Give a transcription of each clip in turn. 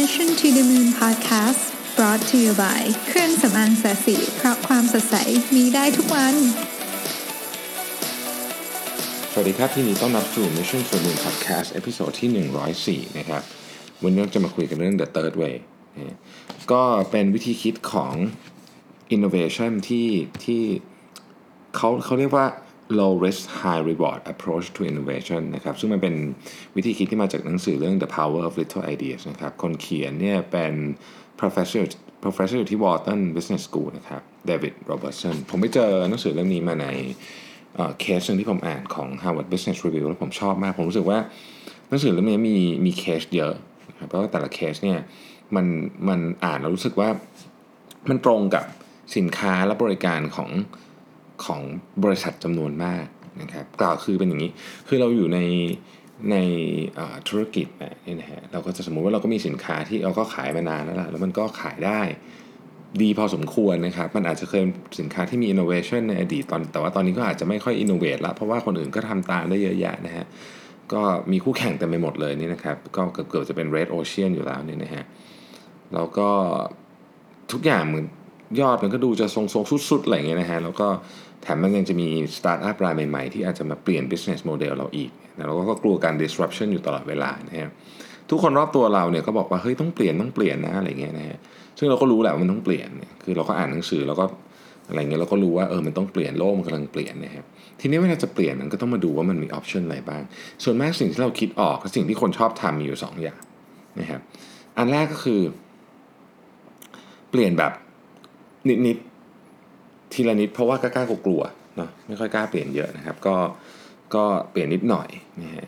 Mission to the Moon Podcast brought to you by เครื่องสำอางแสสีเพราะความสดใสมีได้ทุกวัน สวัสดีครับที่นี้ต้อนรับสู่ Mission to the Moon Podcast เอพิโซดที่ 104 นะครับ วันนี้เราจะมาคุยกันเรื่อง The Third Way ก็เป็นวิธีคิดของ innovation ที่ที่เขาเขาเรียกว่า low risk high reward approach to innovation นะครับซึ่งมันเป็นวิธีคิดที่มาจากหนังสือเรื่อง The Power of Little Ideas นะครับคนเขียนเนี่ยเป็น professor professor อยู่ที่ Wharton Business School นะครับ David Robertson ผมไปเจอหนังสือเล่มนี้มาในเคสหนึ่งที่ผมอ่านของ Harvard Business Review แล้วผมชอบมาก ผมรู้สึกว่าหนังสือเล่มนี้มีมีเคสเยอะนะครับเพราะว่าแต่ละเคสเนี่ยมันมันอ่านแล้วรู้สึกว่ามันตรงกับสินค้าและบริการของ ของบริษัทจำนวนมากนะครับกล่าวคือเป็นอย่างนี้ คือเราอยู่ในในธุรกิจเนี่ยนะฮะเราก็จะสมมุติว่าเราก็มีสินค้าที่เราก็ขายมานานแล้วล่ะแล้วมันก็ขายได้ดีพอสมควรนะครับ มันอาจจะเคยสินค้าที่มี innovation ในอดีตตอน แต่ว่าตอนนี้ก็อาจจะไม่ค่อย innovate ละเพราะว่าคนอื่นก็ทำตามได้เยอะแยะนะฮะก็มีคู่แข่งเต็มไปหมดเลยนี่นะครับ ก็เกือบจะเป็น red ocean อยู่แล้วเนี่ยนะฮะแล้วก็ทุกอย่างเหมือนยอดมันก็ดูจะทรงๆสุดๆอะไรเงี้ยนะฮะแล้วก็ แถมมันยังจะมีสตาร์ทอัพรายใหม่ๆ ที่อาจจะมาเปลี่ยน business model เราอีกนะเราก็กลัวการ disruption อยู่ตลอดเวลานะฮะทุกคนรอบตัวเราเนี่ยก็บอกว่าเฮ้ยต้องเปลี่ยนต้องเปลี่ยนนะอะไรเงี้ยนะฮะซึ่งเราก็รู้แหละว่ามันต้องเปลี่ยนเนี่ยคือเราก็อ่านหนังสือแล้วก็อะไรเงี้ยเราก็รู้ว่าเออมันต้องเปลี่ยนโลกมันกำลังเปลี่ยนนะครับทีนี้เวลาจะเปลี่ยนมันก็ต้องมาดูว่ามันมีออปชันอะไรบ้าง ส่วนมากสิ่งที่เราคิดออกสิ่งที่คนชอบทำมีอยู่ 2 อย่างนะครับอันแรกก็คือ เปลี่ยนแบบนิดๆ ทีละนิดเพราะว่ากล้าๆกลัวๆเนาะไม่ค่อยกล้าเปลี่ยนเยอะนะครับ ก็ก็เปลี่ยนนิดหน่อยนะฮะ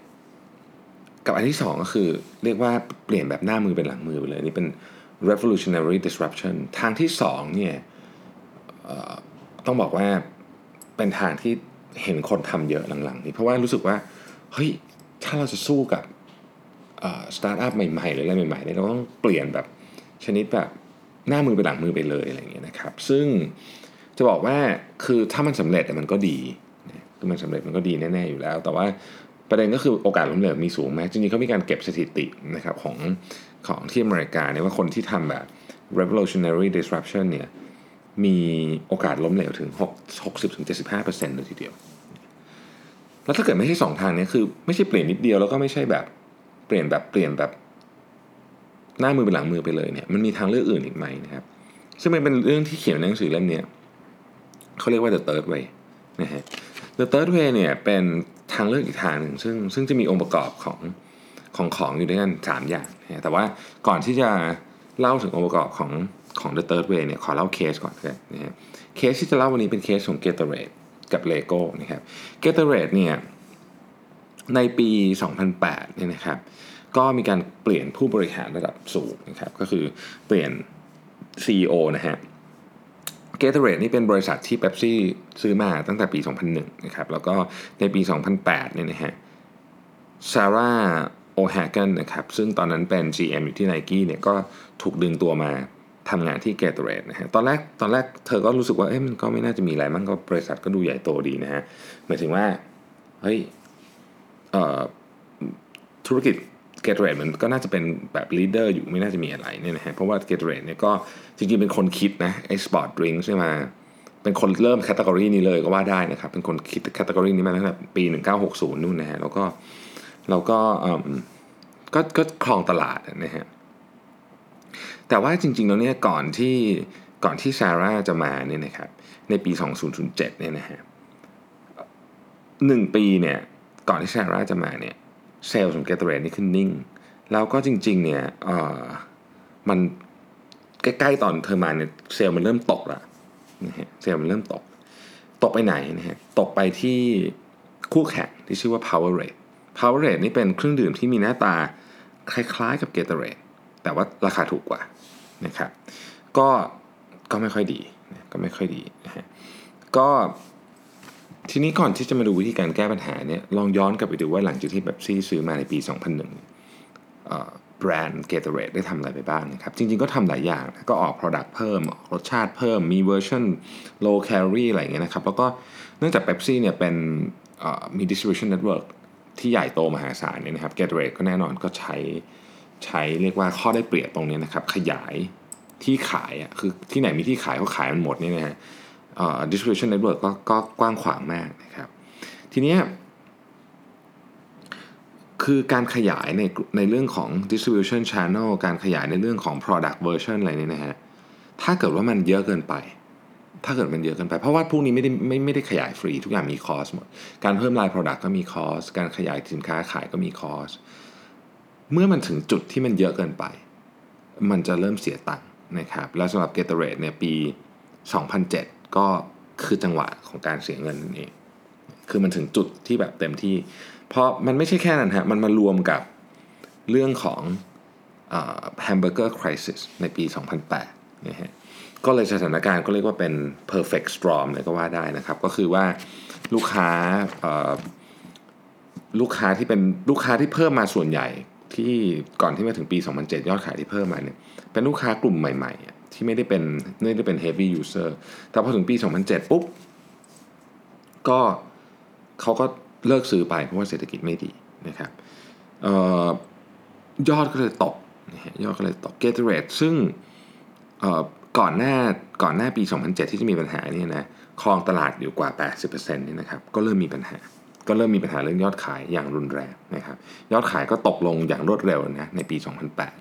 กับอันที่สองก็คือเรียกว่าเปลี่ยนแบบหน้ามือเป็นหลังมือไปเลย นี่เป็น revolutionary disruption ทางที่สองเนี่ยต้องบอกว่าเป็นทางที่เห็นคนทำเยอะหลังๆนี้เพราะว่ารู้สึกว่าเฮ้ยถ้าเราจะสู้กับสตาร์ทอัพใหม่ๆหรืออะไรใหม่ๆเนี่ยเราต้องเปลี่ยนแบบชนิดแบบหน้ามือเป็นหลังมือไปเลยอะไรอย่างเงี้ยนะครับ ซึ่ง จะบอกว่าคือถ้ามันสำเร็จมันก็ดีคือมันสำเร็จมันก็ดีแน่ๆอยู่แล้ว แต่ว่าประเด็นก็คือโอกาสล้มเหลวมีสูงไหมจริงๆเขามีการเก็บสถิตินะครับของของที่อเมริกาเนี่ยว่าคนที่ทำแบบ revolutionary disruption เนี่ยมีโอกาสล้มเหลวถึง 60-75%เลยทีเดียว แล้วถ้าเกิดไม่ใช่สองทางนี้คือไม่ใช่เปลี่ยนนิดเดียวแล้วก็ไม่ใช่แบบเปลี่ยนแบบเปลี่ยนแบบหน้ามือเป็นหลังมือไปเลยเนี่ยมันมีทางเลือกอื่นอีกไหมนะครับ ซึ่งมันเป็นเรื่องที่เขียนในหนังสือเล่มนี้ เขาเรียกว่า the third way นะฮะ the third way เนี่ยเป็นทางเลือกอีกทางหนึ่งซึ่งซึ่งจะมีองค์ประกอบของของของอยู่ด้วยกันสามอย่างนะแต่ว่าก่อนที่จะเล่าถึงองค์ประกอบของของ The Third Way เนี่ยขอเล่าเคสก่อนกันนะฮะเคสที่จะเล่าวันนี้เป็นเคสของ Gatorade กับ Lego นะครับ Gatorade เนี่ยในปี 2008 เนี่ยนะครับ ก็มีการเปลี่ยนผู้บริหารระดับสูงนะครับ ก็คือเปลี่ยน CEO นะฮะ Gatorade นี่เป็นบริษัทที่ Pepsi ซื้อมาตั้งแต่ปี 2001 นะครับ แล้วก็ในปี 2008 เนี่ยนะฮะซาร่าโอแฮกเกนนะครับ ซึ่งตอนนั้นเป็น GM อยู่ที่ Nike เนี่ยก็ถูกดึงตัวมาทำงานที่ Gatorade นะฮะ ตอนแรกตอนแรกเธอก็รู้สึกว่า เอ้ยมันก็ไม่น่าจะมีอะไรมั้งก็บริษัทก็ดูใหญ่โตดีนะฮะ หมายถึงว่า เฮ้ยธุรกิจ Gatorade มันก็น่าจะเป็นแบบ leader อยู่ไม่น่าจะมีอะไรเนี่ยนะฮะเพราะว่า Gatorade เนี่ยก็จริงๆเป็นคนคิดนะไอ้ sport drink ใช่ไหมเป็นคนเริ่ม category นี้เลยก็ว่าได้นะครับ เป็นคนคิด category นี้มาตั้งแต่ปี 1960 นู่นนะฮะแล้วก็เราก็ก็ก็ครองตลาดนะฮะแต่ว่าจริงๆแล้วเนี่ยก่อนที่ก่อนที่ซาร่าจะมาเนี่ยนะครับในปี 2007 เนี่ยนะฮะหนึ่งปีเนี่ยก่อนที่ซาร่าจะมาเนี่ย เซลล์ของเกตเรนนี่ขึ้นนิ่ง แล้วก็จริงๆเนี่ยมันใกล้ๆตอนเธอมาเนี่ยเซลล์มันเริ่มตกล้วนะฮะเซลล์มันเริ่มตก ตกไปไหนนะฮะตกไปที่คู่แข่งที่ชื่อว่า Powerade Powerade นี่เป็นเครื่องดื่มที่มีหน้าตาคล้ายๆกับ Gatorade แต่ว่าราคาถูกกว่านะครับก็ก็ไม่ค่อยดีก็ไม่ค่อยดีนะฮะก็ ทีนี้ก่อนที่จะมาดูวิธีการแก้ปัญหาเนี่ยลองย้อนกลับไปดูว่าหลังจากที่แบบซี่ซื้อมาในปี 2001แบรนด์ Gatorade ได้ทำอะไรไปบ้างนะครับ จริงๆก็ทำหลายอย่างนะก็ออก Product เพิ่มออกรสชาติเพิ่มมีเวอร์ชัน low calorie อะไรอย่างเงี้ยนะครับ แล้วก็เนื่องจาก Pepsi เนี่ยเป็นมี distribution network ที่ใหญ่โตมหาศาลเนี่ยนะครับ Gatorade ก็แน่นอนก็ใช้ใช้เรียกว่าข้อได้เปรียบตรงนี้นะครับ ขยายที่ขายอะคือที่ไหนมีที่ขายเขาขายมันหมดนี่นะฮะ distribution network ก็ก็กว้างขวางมากนะครับ ทีเนี้ยคือการขยายในในเรื่องของ distribution channel การขยายในเรื่องของ product version อะไรนี่นะฮะ ถ้าเกิดว่ามันเยอะเกินไป ถ้าเกิดมันเยอะเกินไป เพราะว่าพวกนี้ไม่ได้ไม่ไม่ได้ขยายฟรี ทุกอย่างมีคอสหมด การเพิ่มลาย product ก็มีคอส การขยายสินค้าขายก็มีคอส เมื่อมันถึงจุดที่มันเยอะเกินไป มันจะเริ่มเสียตังค์นะครับ แล้วสำหรับ g a t o r a d e เนี่ยปี 2007 ก็คือจังหวะของการเสียเงินนั่นเอง คือมันถึงจุดที่แบบเต็มที่ เพราะมันไม่ใช่แค่นั้นฮะ มันมารวมกับเรื่องของ hamburger crisis ในปี 2008นะฮะ ก็เลยสถานการณ์ก็เรียกว่าเป็น perfect storm เลยก็ว่าได้นะครับ ก็คือว่าลูกค้าลูกค้าที่เป็นลูกค้าที่เพิ่มมาส่วนใหญ่ที่ก่อนที่มาถึงปี 2007 ยอดขายที่เพิ่มมาเนี่ยเป็นลูกค้ากลุ่มใหม่ๆ ที่ไม่ได้เป็นไม่ได้เป็น heavy user แต่พอถึงปี 2007 ปุ๊บ ก็เขาก็เลิกซื้อไปเพราะว่าเศรษฐกิจไม่ดีนะครับออยอดก็เลยตกยอดก็เลยตก get rate ซึ่งก่อนหน้าก่อนหน้าปี 2007 ที่จะมีปัญหาเนี่ยนะครองตลาดอยู่กว่า 80%นี่นะครับก็เริ่มมีปัญหา ก็เริ่มมีปัญหาเรื่องยอดขายอย่างรุนแรงนะครับยอดขายก็ตกลงอย่างรวดเร็วนะในปี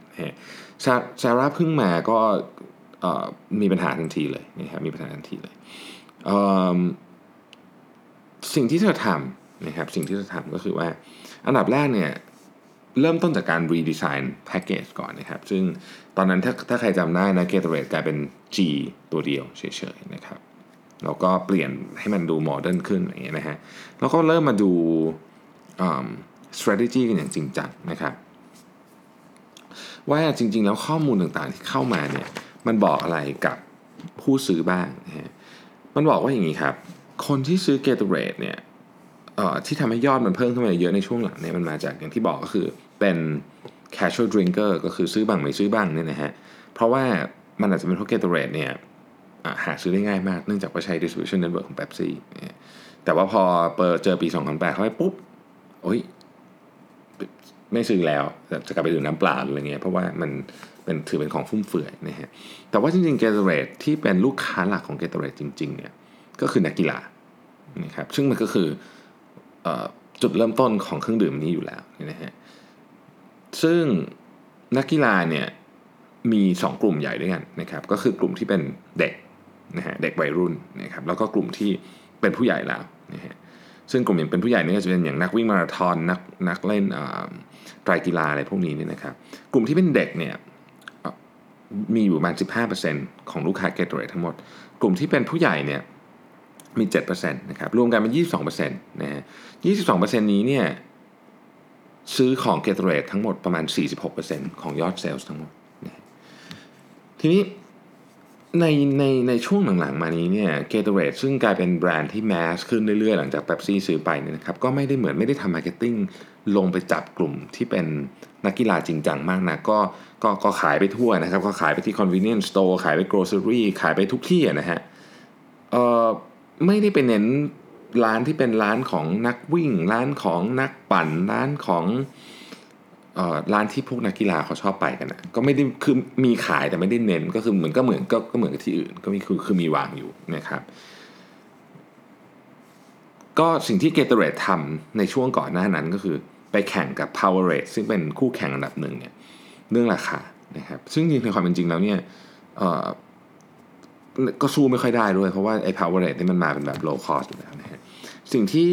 2008ซาร่าเพิ่งมาก็ มีปัญหาทันทีเลยนะครับมีปัญหาทันทีเลยสิ่งที่เธอทำนะครับสิ่งที่เธอทำก็คือว่า อันดับแรกเนี่ยเริ่มต้นจากการ redesign package ก่อนนะครับ ซึ่งตอนนั้นถ้าถ้าใครจำได้นะ Gatorade กลายเป็น G ตัวเดียวเฉยๆนะครับแล้วก็เปลี่ยนให้มันดู modern ขึ้นอย่างเงี้ยนะฮะแล้วก็เริ่มมาดู strategy กันอย่างจริงจังนะครับ ว่าจริงๆแล้วข้อมูลต่างๆที่เข้ามาเนี่ย มันบอกอะไรกับผู้ซื้อบ้างนะฮะมันบอกว่าอย่างนี้ครับ คนที่ซื้อ g a t o r a d e เนี่ยที่ทำให้ยอดมันเพิ่มขึ้นมาเยอะในช่วงหลังเนี่ยมันมาจากอย่างที่บอกก็คือเป็น casual drinker ก็คือซื้อบ้างไม่ซื้อบ้างเนี่ยนะฮะเพราะว่ามันอาจจะเป็นเพราะ g a t o r a d e เนี่ยหาซื้อได้ง่ายมากเนื่องจากว่าใช้ distribution network ของ Pepsi แต่ว่าพอเปิดเจอปี 2008เขาไปปุ๊บโอ้ยไม่ซื้อแล้วจะกลับไปดื่มน้ำเปล่าอะไรเงี้ยเพราะว่ามัน เป็นถือเป็นของฟุ่มเฟือยนะฮะแต่ว่าจริงๆ g a t o r a d e ที่เป็นลูกค้าหลักของ g a t o r a d e จริงๆเนี่ยก็คือนักกีฬานะครับซึ่งมันก็คือจุดเริ่มต้นของเครื่องดื่มนี้อยู่แล้วนะฮะซึ่งนักกีฬาเนี่ยมี 2 กลุ่มใหญ่ด้วยกันนะครับก็คือกลุ่มที่เป็นเด็กนะฮะเด็กวัยรุ่นนะครับแล้วก็กลุ่มที่เป็นผู้ใหญ่แล้วนะฮะซึ่งกลุ่มอย่างเป็นผู้ใหญ่นี่ก็จะเป็นอย่างนักวิ่งมาราธอนนักนักเล่นไตรกีฬาอะไรพวกนี้นี่นะครับ กลุ่มที่เป็นเด็กเนี่ย มีอยู่ประมาณ 15%ของลูกค้า Gatorade ทั้งหมด กลุ่มที่เป็นผู้ใหญ่เนี่ยมี 7%นะครับ รวมกันเป็น 22%นะฮะ 22%นี้เนี่ยซื้อของ Gatorade ทั้งหมดประมาณ 46%ของยอดเซลล์ทั้งหมดนะทีนี้ในในในช่วงหลังๆมานี้เนี่ย Gatorade ซึ่งกลายเป็นแบรนด์ที่ mass ขึ้นเรื่อยๆ หลังจากเป๊ปซี่ซื้อไปเนี่ยนะครับ ก็ไม่ได้เหมือนไม่ได้ทำ marketingลงไปจับกลุ่มที่เป็น นักกีฬาจริงจังมากนะก็ก็ก็ขายไปทั่วนะครับ ก็ขายไปที่ convenience store ขายไป grocery ขายไปทุกที่นะฮะเอ่อไม่ได้ไปเน้นร้านที่เป็นร้านของนักวิ่ง ร้านของนักปั่นร้านของร้านที่พวกนักกีฬาเขาชอบไปกันนะก็ไม่ได้คือมีขายแต่ไม่ได้เน้นก็คือเหมือนก็เหมือนก็ก็เหมือนกับที่อื่น ก็มีคือคือมีวางอยู่นะครับ ก็สิ่งที่เกตเรตทำในช่วงก่อนหน้านั้นก็คือ ไปแข่งกับ Powerade ซึ่งเป็นคู่แข่งอันดับหนึ่งเนี่ยเรื่องราคานะครับซึ่งจริงในความเป็นจริงแล้วเนี่ยก็สู้ไม่ค่อยได้ด้วย เพราะว่าไอ้ Powerade นี่มันมาเป็นแบบ low cost อยู่แล้วนะฮะสิ่งที่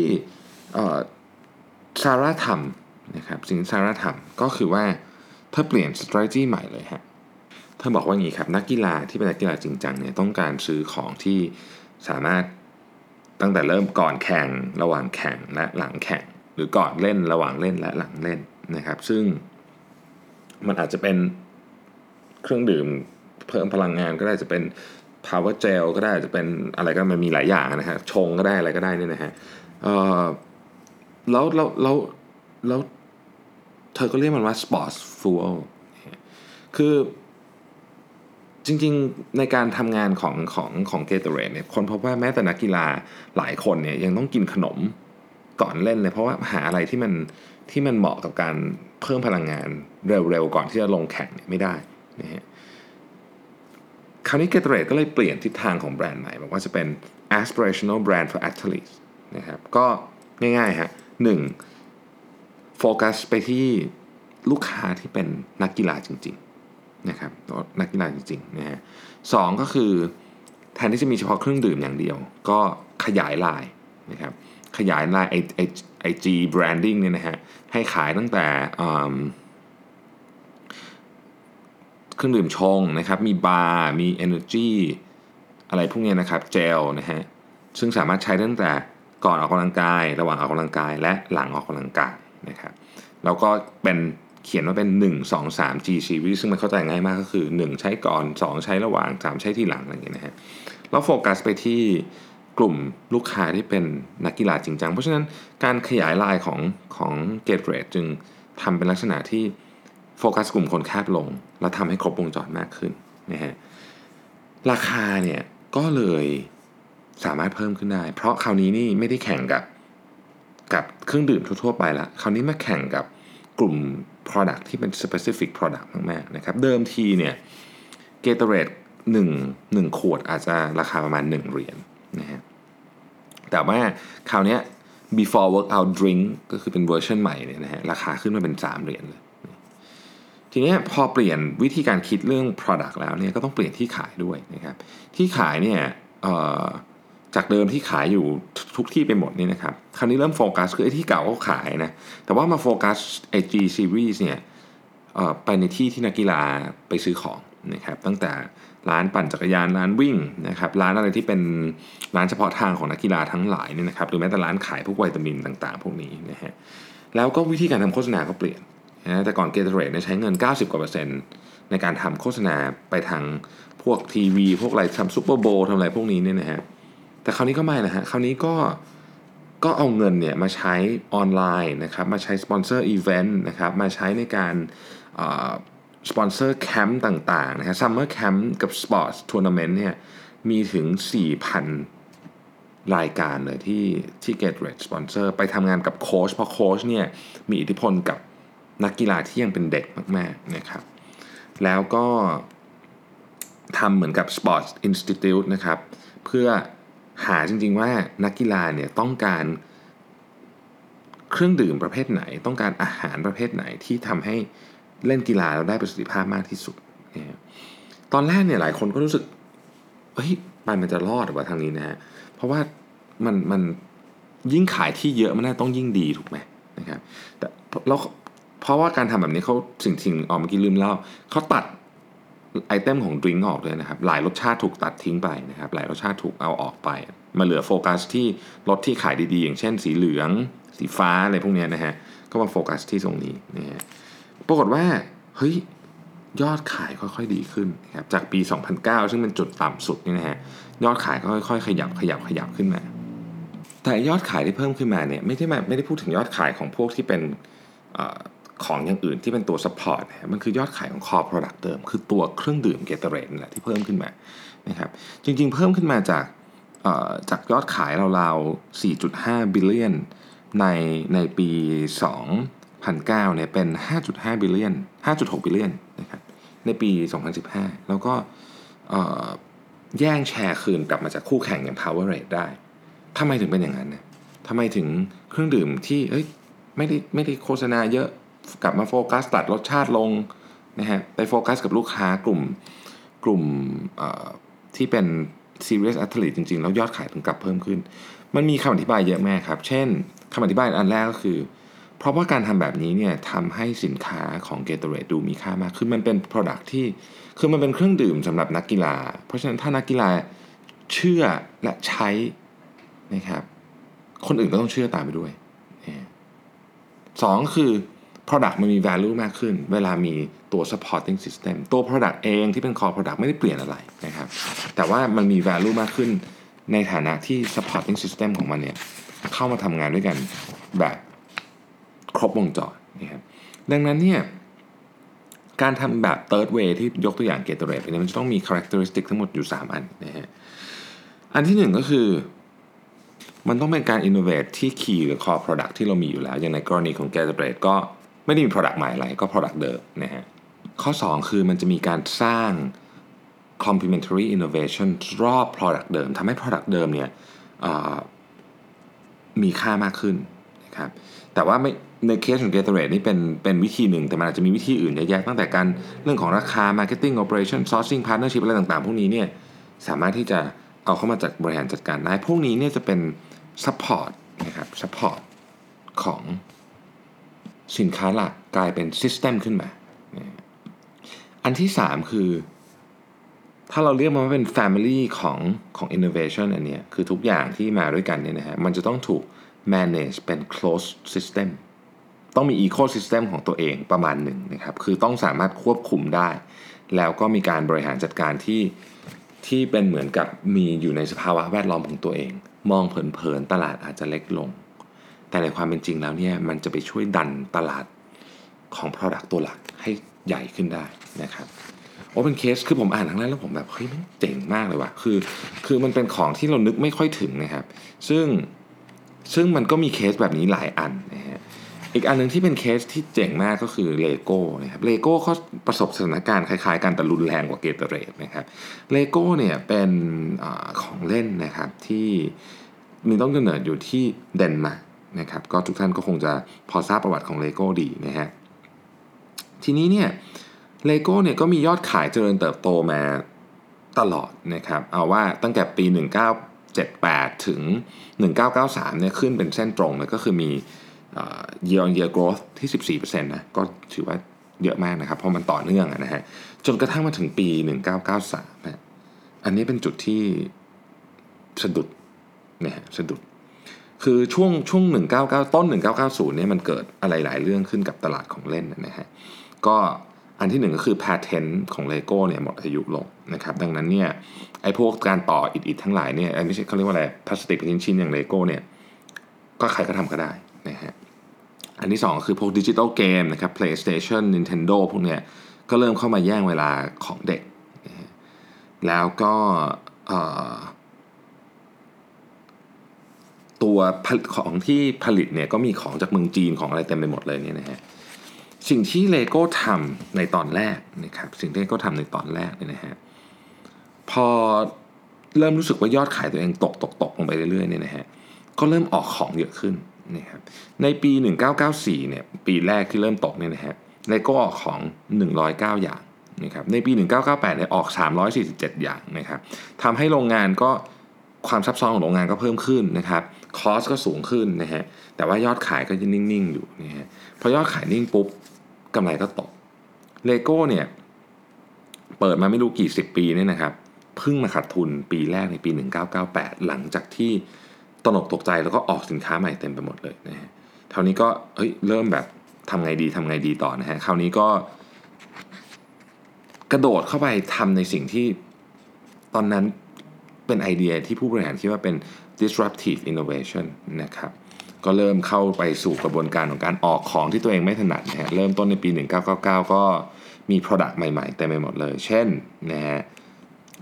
ซาร่าทำนะครับสิ่งที่ซาร่าทำก็คือว่าเธอเปลี่ยน strategy ใหม่เลยฮะเธอบอกว่าอย่างนี้ครับนักกีฬาที่เป็นนักกีฬาจริงจังเนี่ยต้องการซื้อของที่สามารถตั้งแต่เริ่มก่อนแข่งระหว่างแข่งและหลังแข่ง รือก่อนเล่นระหว่างเล่นและหลังเล่นนะครับ ซึ่งมันอาจจะเป็นเครื่องดื่มเพิ่มพลังงานก็ได้จะเป็น power gel ก็ได้จะเป็นอะไรก็มันมีหลายอย่างนะฮะชงก็ได้อะไรก็ได้นี่นะฮะแล้วแล้วแล้วแล้วเธอก็เรียกมันว่า sports fuel คือจริงๆ ในการทำงานของของของเกตเรเนี่ยคนพบว่าแม้แต่นักกีฬาหลายคนเนี่ยยังต้องกินขนม ก่อนเล่นเลยเพราะว่าหาอะไรที่มันที่มันเหมาะกับการเพิ่มพลังงานเร็วๆ ก่อนที่จะลงแข่งเนี่ยไม่ได้นะฮะคราวนี้ Gatorade ก็เลยเปลี่ยนทิศทางของแบรนด์ใหม่ บอกว่าจะเป็น aspirational brand for athletes นะครับก็ง่ายๆฮะหนึ่งโฟกัสไปที่ลูกค้าที่เป็นนักกีฬาจริงๆนะครับนักกีฬาจริงๆนะฮะสองก็คือแทนที่จะมีเฉพาะเครื่องดื่มอย่างเดียว ก็ขยายลายนะครับ ขยายลายไอไอไอจีแบรนดิ้งเนี่ยนะฮะให้ขายตั้งแต่เครื่องดื่มชงนะครับ มีบาร์มี Energy อะไรพวกนี้นะครับเจลนะฮะซึ่งสามารถใช้ตั้งแต่ก่อนออกกำลังกาย ระหว่างออกกำลังกาย และหลังออกกำลังกายนะครับแล้วก็เป็นเขียนว่าเป็น 1 2 3 G series ซึ่งมันเข้าใจง่ายมากก็คือ 1 ใช้ก่อน 2 ใช้ระหว่าง 3 ใช้ที่หลังอะไรอย่างเงี้ยนะฮะแล้วโฟกัสไปที่ กลุ่มลูกค้าที่เป็นนักกีฬาจริงจัง เพราะฉะนั้นการขยายลายของของ g a t e r a d e จึงทำเป็นลักษณะที่โฟกัสกลุ่มคนแคบลง แล้วทำให้ครบวงจรมากขึ้นนะฮะราคาเนี่ยก็เลยสามารถเพิ่มขึ้นได้ เพราะคราวนี้นี่ไม่ได้แข่งกับกับเครื่องดื่มทั่วๆไปละคราวนี้มาแข่งกับกลุ่ม product ที่เป็น specific product มากๆนะครับ เดิมทีเนี่ย Gatorade 1 1ขวดอาจจะราคาประมาณ 1 เหรียญ นะฮะแต่ว่าคราวนี้ before workout drink ก็คือเป็นเวอร์ชันใหม่เนี่ยนะฮะราคาขึ้นมาเป็น 3 เหรียญเลย ทีนี้พอเปลี่ยนวิธีการคิดเรื่อง product แล้วเนี่ยก็ต้องเปลี่ยนที่ขายด้วยนะครับ ที่ขายเนี่ยจากเดิมที่ขายอยู่ทุกที่ไปหมดนี่นะครับ คราวนี้เริ่มโฟกัสคือไอ้ที่เก่าก็ขายนะ แต่ว่ามาโฟกัสไอ G series เนี่ยไปในที่ที่นักกีฬาไปซื้อของนะครับ ตั้งแต่ ร้านปั่นจักรยานร้านวิ่งนะครับร้านอะไรที่เป็นร้านเฉพาะทางของนักกีฬาทั้งหลายเนี่ยนะครับหรือแม้แต่ร้านขายพวกวิตามินต่างๆ พวกนี้นะฮะแล้วก็วิธีการทำโฆษณาก็เปลี่ยนนะแต่ก่อนเกตเรดใช้เงิน 90กว่าเปอร์เซ็นต์ในการทำโฆษณาไปทางพวกทีวี พวกอะไรทำ Super Bowl ทำอะไรพวกนี้เนี่ยนะฮะแต่คราวนี้ก็ไม่นะฮะคราวนี้ก็ก็เอาเงินเนี่ยมาใช้ออนไลน์นะครับมาใช้สปอนเซอร์อีเวนต์นะครับมาใช้ในการ สปอนเซอร์แคมป์ต่างๆนะครับ summer camp กับ sport tournament เนี่ยมีถึง 4,000 รายการเลยที่ที่ Get r e d สปอนเซอร์ไปทำงานกับโค้ชเพราะโค้ชเนี่ยมีอิทธิพลกับนักกีฬาที่ยังเป็นเด็กมากๆนะครับ แล้วก็ทำเหมือนกับ Sports Institute นะครับ เพื่อหาจริงๆว่านักกีฬาเนี่ยต้องการเครื่องดื่มประเภทไหน ต้องการอาหารประเภทไหนที่ทำให้ เล่นกีฬาเราได้ประสิทธิภาพมากที่สุดตอนแรกเนี่ยหลายคนก็รู้สึกเฮ้ยไปมันจะรอดหรือว่าทางนี้นะฮะเพราะว่ามันมันยิ่งขายที่เยอะมันน่าต้องยิ่งดีถูกไหมนะครับแต่แล้วเพราะว่าการทำแบบนี้เขาสิ่งสิ่งออกเมื่อกี้ลืมเล่าเขาตัด item ของ drink ออกเลยนะครับ หลายรสชาติถูกตัดทิ้งไปนะครับ หลายรสชาติถูกเอาออกไป มาเหลือโฟกัสที่รสที่ขายดีๆ อย่างเช่นสีเหลือง สีฟ้าอะไรพวกนี้นะฮะ ก็มาโฟกัสที่ตรงนี้นะฮะ ปรากฏว่าเฮ้ยยอดขายค่อยๆดีขึ้นนะครับจากปี 2009 ซึ่งเป็นจุดต่ำสุดนี่นะฮะยอดขายก็ค่อยๆ ขยับขยับขยับขึ้นมา แต่ยอดขายที่เพิ่มขึ้นมาเนี่ยไม่ได้มาไม่ได้พูดถึงยอดขายของพวกที่เป็นของอย่างอื่นที่เป็นตัว support นะมันคือยอดขายของ core product เดิม คือตัวเครื่องดื่ม Gatorade แหละที่เพิ่มขึ้นมานะครับจริงๆ เพิ่มขึ้นมาจากจากยอดขายราวๆ 4.5 billion ในในปี 2009เนี่ยเป็น 5.5 billion 5.6 billionนะครับในปี 2015 แล้วก็แย่งแชร์คืนกลับมาจากคู่แข่งอย่าง Powerade ได้ทำไมถึงเป็นอย่างนั้นนะทำไมถึงเครื่องดื่มที่เอ้ยไม่ได้ไม่ได้โฆษณาเยอะกลับมาโฟกัสตัดรสชาติลงนะฮะไปโฟกัสกับลูกค้ากลุ่มกลุ่มที่เป็น serious athlete จริง ๆ แล้วยอดขายถึงกลับเพิ่มขึ้น มันมีคำอธิบายเยอะแยะครับ เช่นคำอธิบายอันแรกก็คือ เพราะว่าการทำแบบนี้เนี่ยทำให้สินค้าของ Gatorade ดูมีค่ามากคือมันเป็น product ที่คือมันเป็นเครื่องดื่มสำหรับนักกีฬา เพราะฉะนั้นถ้านักกีฬาเชื่อและใช้นะครับคนอื่นก็ต้องเชื่อตามไปด้วยสองคือ Product มันมี value มากขึ้น เวลามีตัว supporting system ตัว Product เองที่เป็น core product ไม่ได้เปลี่ยนอะไรนะครับ แต่ว่ามันมี value มากขึ้นในฐานะที่ supporting system ของมันเนี่ยเข้ามาทำงานด้วยกันแบบ ครบวงจรนะครับดังนั้นเนี่ยการทำแบบ third way ที่ยกตัวอย่าง Gatorade ไปเนี่ยมันจะต้องมี characteristic ทั้งหมดอยู่ 3 อันนะฮะอันที่หนึ่งก็คือ มันต้องเป็นการ innovate ที่ key หรือ core product ที่เรามีอยู่แล้ว อย่างในกรณีของ g a t b r a d ก็ไม่ได้มี product ใหม่อะไรก็ product เดิมนะฮะข้อ 2 คือมันจะมีการสร้าง complementary innovation รอบ product เดิมทำให้ product เดิมเนี่ยมีค่ามากขึ้นนะครับแต่ว่าไม่ ในเคสของ Gatorade นี่เป็นเป็นวิธีหนึ่ง แต่มันอาจจะมีวิธีอื่นเยอะแยะตั้งแต่การเรื่องของราคา marketing operation sourcing partnership อะไรต่างๆ พวกนี้เนี่ยสามารถที่จะเอาเข้ามาจัดบริหารจัดการได้ พวกนี้เนี่ยจะเป็น support นะครับ support ของสินค้าหลักกลายเป็น system ขึ้นมา อันที่ 3 คือ ถ้าเราเรียกมันว่าเป็น family ของของ innovation อันเนี้ยคือทุกอย่างที่มาด้วยกันเนี่ยนะฮะมันจะต้องถูก manage เป็น closed system ต้องมี ecosystem ของตัวเองประมาณหนึ่งนะครับ คือต้องสามารถควบคุมได้ แล้วก็มีการบริหารจัดการที่ที่เป็นเหมือนกับมีอยู่ในสภาวะแวดล้อมของตัวเอง มองเผินๆตลาดอาจจะเล็กลง แต่ในความเป็นจริงแล้วเนี่ยมันจะไปช่วยดันตลาดของ Product ตัวหลักให้ใหญ่ขึ้นได้นะครับโอ้เป็นเคสคือผมอ่านครั้งแรกแล้วผมแบบเฮ้ยมันเจ๋งมากเลยว่ะคือ คือมันเป็นของที่เรานึกไม่ค่อยถึงนะครับ ซึ่งซึ่งมันก็มีเคสแบบนี้หลายอันนะฮะ อีกอันหนึ่งที่เป็นเคสที่เจ๋งมากก็คือเลโก้นะครับเลโก้เขาประสบสถานการณ์คล้ายๆกันแต่รุนแรงกว่า Gatorade นะครับเลโก้เนี่ยเป็นอของเล่นนะครับที่มีต้นกำเนิดอยู่ที่เดนมาร์กนะครับก็ทุกท่านก็คงจะพอทราบประวัติของเลโก้ดีนะฮะทีนี้เนี่ยเลโก้เนี่ยก็มียอดขายเจริญเติบโตมาตลอดนะครับเอาว่าตั้งแต่ปี 1978 ถึง 1993เนี่ยขึ้นเป็นเส้นตรงเลยก็คือมี year on year growth ที่ 14%นะก็ถือว่าเยอะมากนะครับ เพราะมันต่อเนื่องนะฮะจนกระทั่งมาถึงปี 1993นะอันนี้เป็นจุดที่สะดุดนะฮะสะดุด คือช่วงช่วง 199 ต้น 1990 เนี่ยมันเกิดอะไรหลายเรื่องขึ้นกับตลาดของเล่นนะฮะก็อันที่หนึ่งก็คือ patent ของ LEGO เนี่ยหมดอายุลงนะครับ ดังนั้นเนี่ยไอ้พวกการต่ออิดๆทั้งหลายเนี่ยไม่ใช่เขาเรียกว่าอะไรพลาสติกเป็นชิ้นๆอย่าง LEGO เนี่ยก็ใครก็ทำก็ได้นะฮะ อันที่ 2 คือพวกดิจิตอลเกมนะครับ PlayStation Nintendo พวกเนี้ยก็เริ่มเข้ามาแย่งเวลาของเด็ก แล้วก็ตัวของที่ผลิตเนี่ยก็มีของจากเมืองจีนของอะไรเต็มไปหมดเลยเนี่ยนะฮะสิ่งที่เลโก้ทำในตอนแรกนะครับสิ่งที่เลโก้ทำในตอนแรกเนี่ยนะฮะพอเริ่มรู้สึกว่ายอดขายตัวเองตกตกตกลงไปเรื่อยๆเนี่ยนะฮะก็เริ่มออกของเยอะขึ้น นะครับในปี 1994เนี่ยปีแรกที่เริ่มตกเนี่ยนะฮะเลโก้ออกของ 109 อย่างนะครับในปี 1998เนี่ยออก 347 อย่างนะครับทำให้โรงงานก็ความซับซ้อนของโรงงานก็เพิ่มขึ้นนะครับ cost ก็สูงขึ้นนะฮะแต่ว่ายอดขายก็ยังนิ่งๆอยู่นะฮะพอยอดขายนิ่งปุ๊บกำไรก็ตกเลโก้เนี่ยเปิดมาไม่รู้กี่สิบปีเนี่ยนะครับเพิ่งมาขาดทุนปีแรกในปี 1998 หลังจากที่ ตนกตกใจแล้วก็ออกสินค้าใหม่เต็มไปหมดเลยนะฮะครานี้ก็เฮ้ยเริ่มแบบทำไงดีทำไงดีต่อนะฮะคราวนี้ก็ กระโดดเข้าไปทำในสิ่งที่ตอนนั้นเป็นไอเดียที่ผู้บริหารคิดว่าเป็น disruptive innovation นะครับก็เริ่มเข้าไปสู่กระบวนการของการออกของที่ตัวเองไม่ถนัดนะฮะเริ่มต้นในปี 1999 ก็มี Product ใหม่ๆเต็มไปหมดเลย เช่นนะฮะ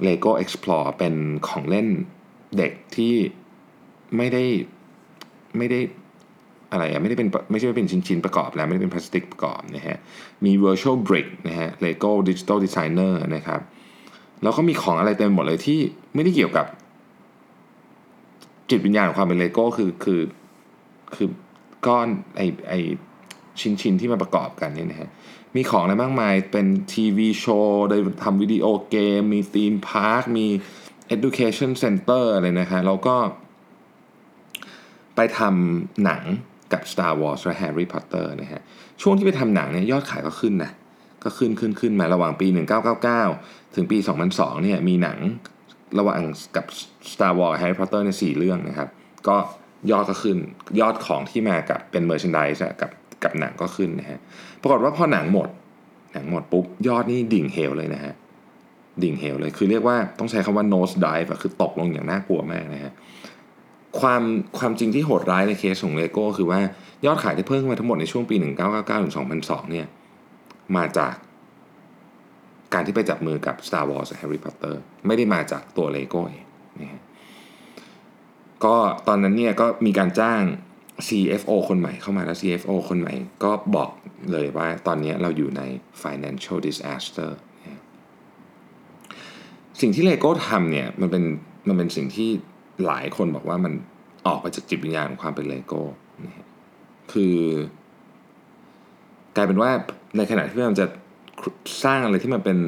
Lego Explore เป็นของเล่นเด็กที่ ไม่ได้ไม่ได้อะไรอะไม่ได้เป็นไม่ใช่เป็นชิ้นๆประกอบแล้ว ไม่ได้เป็นพลาสติกประกอบนะฮะมี virtual brick นะฮะ Lego Digital Designer นะครับแล้วก็มีของอะไรเต็มหมดเลยที่ไม่ได้เกี่ยวกับ จิตวิญญาณของความเป็นเลโก้คือคือคือก้อนไอไอชิ้นชิ้นที่มาประกอบกันเนี่ยนะฮะมีของอะไรมากมายเป็นทีวีโชว์โดยทำวิดีโอเกม มีธีมพาร์ค มี education center อะไรนะฮะแล้วก็ ไปทำหนังกับ Star Wars และ Harry Potter นะฮะ ช่วงที่ไปทำหนังเนี่ยยอดขายก็ขึ้นนะ ก็ขึ้นขึ้นขึ้นมาระหว่างปี 1999 ถึงปี 2002 เนี่ยมีหนังระหว่างกับ Star Wars Harry Potter ในสี่เรื่องนะครับ ก็ยอดก็ขึ้น ยอดของที่มากับเป็น merchandise กับกับหนังก็ขึ้นนะฮะ ปรากฏว่าพอหนังหมด หนังหมดปุ๊บ ยอดนี่ดิ่งเหวเลยนะฮะ ดิ่งเหวเลย คือเรียกว่าต้องใช้คำว่า nose dive คือตกลงอย่างน่ากลัวมากนะฮะ ความความจริงที่โหดร้ายในเคสของเลโก้คือว่ายอดขายที่เพิ่มขึ้นมาทั้งหมดในช่วงปี 1999ถึง2002 เนี่ย มาจากการที่ไปจับมือกับ Star Wars และ Harry Potter ไม่ได้มาจากตัวเลโก้เองนะฮะก็ตอนนั้นเนี่ยก็มีการจ้าง CFO คนใหม่เข้ามาแล้ว CFO คนใหม่ก็บอกเลยว่าตอนนี้เราอยู่ใน financial disaster สิ่งที่เลโก้ทำเนี่ยมันเป็นมันเป็นสิ่งที่ หลายคนบอกว่ามันออกไปจากจิตวิญญาณของความเป็นเลโก้คือ กลายเป็นว่าในขณะที่มันจะสร้างอะไรที่มันเป็น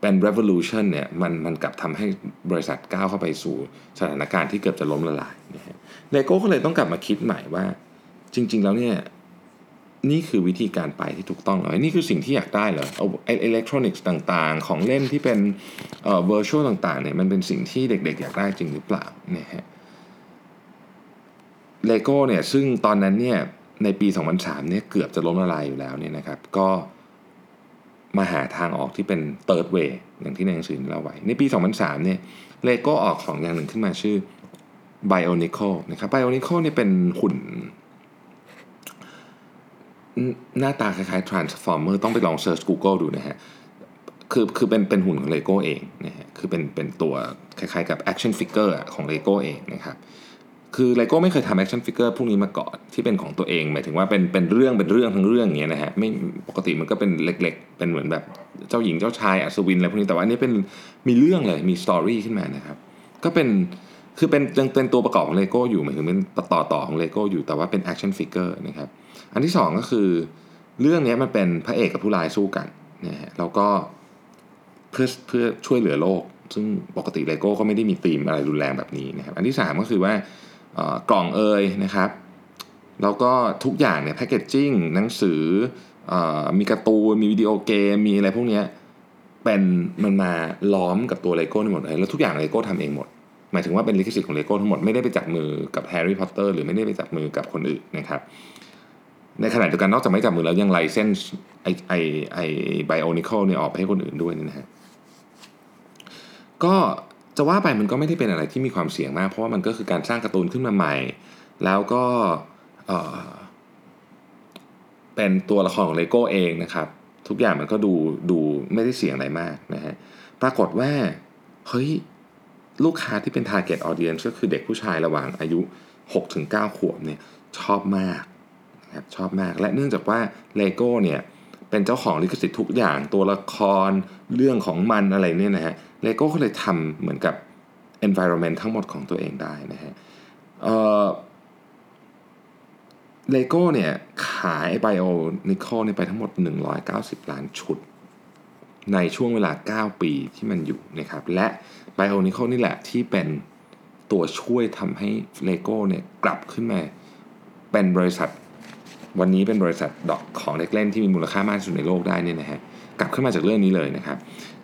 เป็น revolution เนี่ยมันมันกลับทำให้บริษัทก้าวเข้าไปสู่สถานการณ์ที่เกือบจะล้มละลายนะฮะเลโก้ก็เลยต้องกลับมาคิดใหม่ว่า จริง ๆ แล้วเนี่ย นี่คือวิธีการไปที่ถูกต้องเหรอนี่คือสิ่งที่อยากได้เหรอเอาอิเล็กทรอนิกส์ต่างๆ ของเล่นที่เป็นเอ่อ virtual ต่างๆเนี่ยมันเป็นสิ่งที่เด็กๆ อยากได้จริงหรือเปล่าเนี่ยฮะเลโก้เนี่ยซึ่งตอนนั้นเนี่ยในปี 2003เนี่ยเกือบจะล้มละลายอยู่แล้วเนี่ยนะครับ ก็มาหาทางออกที่เป็น third way อย่างที่ในหนังสือเราไว้ ในปี 2003เนี่ยเลโก้ออกของอย่างหนึ่งขึ้นมาชื่อ Bionicle นะครับ Bionicle เนี่ยเป็นหุ่น หน้าตาคล้ายๆ Transformer ต้องไปลองเซิร์ช Google ดูนะฮะ คือคือเป็นเป็นหุ่นของเลโก้เองนะฮะ คือเป็นเป็นตัวคล้ายๆกับ action figure ของเลโก้เองนะครับ คือเลโก้ไม่เคยทำ action figure พวกนี้มาก่อนที่เป็นของตัวเอง หมายถึงว่าเป็นเป็นเรื่องเป็นเรื่องทั้งเรื่องอย่างเงี้ยนะฮะ ไม่ปกติมันก็เป็นเล็กๆ เป็นเหมือนแบบเจ้าหญิงเจ้าชายอัศวินอะไรพวกนี้ แต่ว่าอันนี้เป็นมีเรื่องเลย มี story ขึ้นมานะครับ ก็เป็นคือเป็นยังเป็นตัวประกอบของเลโก้อยู่หมายถึงเป็นต่อต่อของเลโก้อยู่แต่ว่าเป็น action figure นะครับ อันที่ 2 ก็คือ เรื่องนี้มันเป็นพระเอกกับผู้ร้ายสู้กันนะฮะแล้วก็เพื่อเพื่อช่วยเหลือโลก ซึ่งปกติเลโก้ก็ไม่ได้มีธีมอะไรรุนแรงแบบนี้นะครับ อันที่ 3 ก็คือว่ากล่องเอยนะครับ แล้วก็ทุกอย่างเนี่ย packaging หนังสืออมีการ์ตูนมีวิดีโอเกม มีอะไรพวกนี้เป็นมันมาล้อมกับตัวเลโก้ทั้งหมดเลยแล้วทุกอย่างเลโก้ทำเองหมด หมายถึงว่าเป็นลิขสิทธิ์ของเลโก้ทั้งหมดไม่ได้ไปจับมือกับแฮร์รี่พอตเตอร์หรือไม่ได้ไปจับมือกับคนอื่นนะครับ ในขณะเดียวกันนอกจากไม่จับมือแล้วยัง licenseไอไอไอไบโอนิคอลเนี่ยออกไปให้คนอื่นด้วยนี่นะฮะก็จะว่าไปมันก็ไม่ได้เป็นอะไรที่มีความเสี่ยงมาก เพราะว่ามันก็คือการสร้างการ์ตูนขึ้นมาใหม่ แล้วก็เป็นตัวละครของเลโก้เองนะครับ ทุกอย่างมันก็ดูดูไม่ได้เสี่ยงอะไรมากนะฮะปรากฏว่าเฮ้ยลูกค้าที่เป็น target audience ก็คือเด็กผู้ชายระหว่างอายุ 6-9 ขวบเนี่ยชอบมาก นะครับชอบมากและเนื่องจากว่า LEGO เนี่ยเป็นเจ้าของลิขสิทธิ์ทุกอย่างตัวละครเรื่องของมันอะไรเนี่ยนะฮะเลโก้ก็เลยทำเหมือนกับ environment ทั้งหมดของตัวเองได้นะฮะเลโก้เนี่ยขายไบโอนิคอลไปทั้งหมด 190 ล้านชุด ในช่วงเวลา 9 ปีที่มันอยู่นะครับและไบโอนิคอลนี่แหละที่เป็นตัวช่วยทำให้เลโก้เนี่ยกลับขึ้นมา เป็นบริษัท วันนี้เป็นบริษัทดอกของเด็กเล่นที่มีมูลค่ามากที่สุดในโลกได้เนี่ยนะฮะกลับขึ้นมาจากเรื่องนี้เลยนะครับ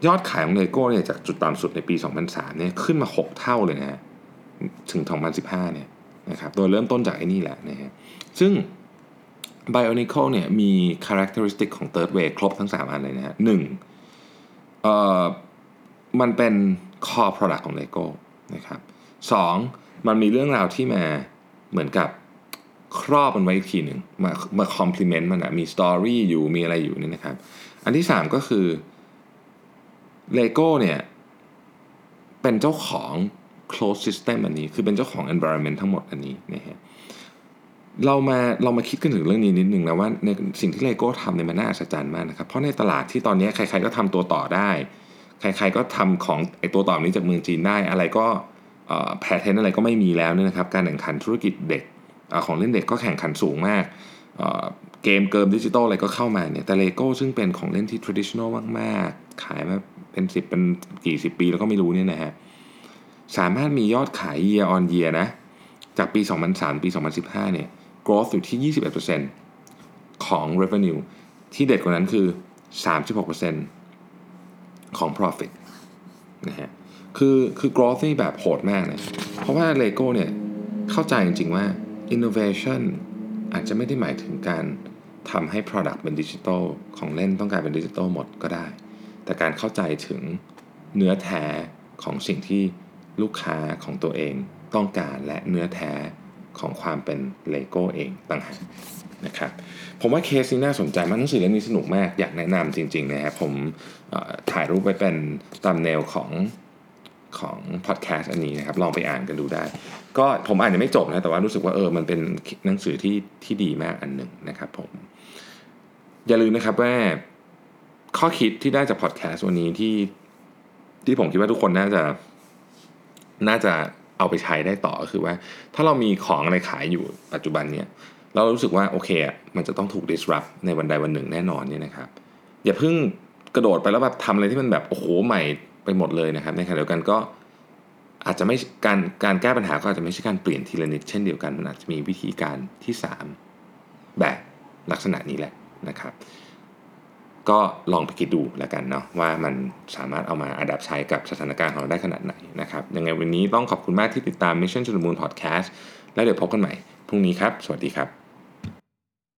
ยอดขายของเลโก้เนี่ยจากจุดต่ำสุดในปี 2003 เนี่ยขึ้นมา 6 เท่าเลยนะฮะถึง 2015 เนี่ยนะครับโดยเริ่มต้นจากไอ้นี่แหละนะฮะซึ่ง Bionicle เนี่ยมี characteristic ของ Third Way ครบทั้ง 3 อันเลยนะฮะหนึ่งเอ่อมันเป็น core product ของ Lego นะครับสองมันมีเรื่องราวที่มาเหมือนกับ ครอบมันไว้อีกทีหนึ่งมามา complement มันอะมี story อยู่มีอะไรอยู่นี่นะครับ อันที่สามก็คือ Lego เนี่ย เป็นเจ้าของ closed system อันนี้ คือเป็นเจ้าของ environment ทั้งหมดอันนี้นะฮะเรามาเรามาคิดกันถึงเรื่องนี้นิดนึงนะว่าในสิ่งที่เลโก้ทำเนี่ยมันน่าอัศจรรย์มากนะครับ เพราะในตลาดที่ตอนนี้ใคร ๆก็ทำตัวต่อได้ ใคร ๆก็ทำของไอตัวต่อนี้จากเมืองจีนได้ อะไรก็ patent อะไรก็ไม่มีแล้วเนี่ยนะครับ การแข่งขันธุรกิจเด็ก ของเล่นเด็กก็แข่งขันสูงมากเกมเกิมดิจิตอลอะไรก็เข้ามาเนี่ยแต่เลโก้ซึ่งเป็นของเล่นที่ traditional มากๆ ขายมาเป็นสิบเป็นกี่สิบปีแล้วก็ไม่รู้เนี่ยนะฮะสามารถมียอดขาย year on year นะ จากปี 2003 ปี 2015 เนี่ย growth อยู่ที่ 21%ของ revenue ที่เด็ดกว่านั้นคือ 36%ของ profit นะฮะคือคือ growth นี่แบบโหดมากนะ เพราะว่า Lego เนี่ย เข้าใจจริงๆว่า innovation อาจจะไม่ได้หมายถึงการทำให้ product เป็นดิจิทัลของเล่นต้องกลายเป็นดิจิทัลหมดก็ได้ แต่การเข้าใจถึงเนื้อแท้ของสิ่งที่ลูกค้าของตัวเองต้องการและเนื้อแท้ของความเป็นเลโก้เองต่างหากนะครับผมว่าเคสนี้น่าสนใจมากหนังสือเล่มนี้สนุกมากอยากแนะนำจริงๆนะครับผมถ่ายรูปไปเป็นตามแนวของ ของพอดแคสต์อันนี้นะครับลองไปอ่านกันดูได้ ก็ผมอ่านยังไม่จบนะ แต่ว่ารู้สึกว่าเออมันเป็นหนังสือที่ที่ดีมากอันหนึ่งนะครับผม อย่าลืมนะครับว่าข้อคิดที่ได้จากพอดแคสต์วันนี้ที่ที่ผมคิดว่าทุกคนน่าจะน่าจะเอาไปใช้ได้ต่อก็คือว่า ถ้าเรามีของอะไรขายอยู่ปัจจุบันเนี่ยเรารู้สึกว่าโอเคมันจะต้องถูก disrupt ในวันใดวันหนึ่งแน่นอนเนี่ยนะครับ อย่าเพิ่งกระโดดไปแล้วแบบทำอะไรที่มันแบบโอ้โหใหม่ ไปหมดเลยนะครับ ในขณะเดียวกันก็อาจจะไม่การการแก้ปัญหาก็อาจจะไม่ใช่การเปลี่ยนทีละนิดเช่นเดียวกัน มันอาจจะมีวิธีการที่ 3 แบบลักษณะนี้แหละนะครับ ก็ลองไปคิดดูแล้วกันเนาะว่ามันสามารถเอามาอัดแอปใช้กับสถานการณ์ของเราได้ขนาดไหนนะครับยังไงวันนี้ต้องขอบคุณมากที่ติดตาม Mission to the Moon Podcast แล้วเดี๋ยวพบกันใหม่พรุ่งนี้ครับ สวัสดีครับ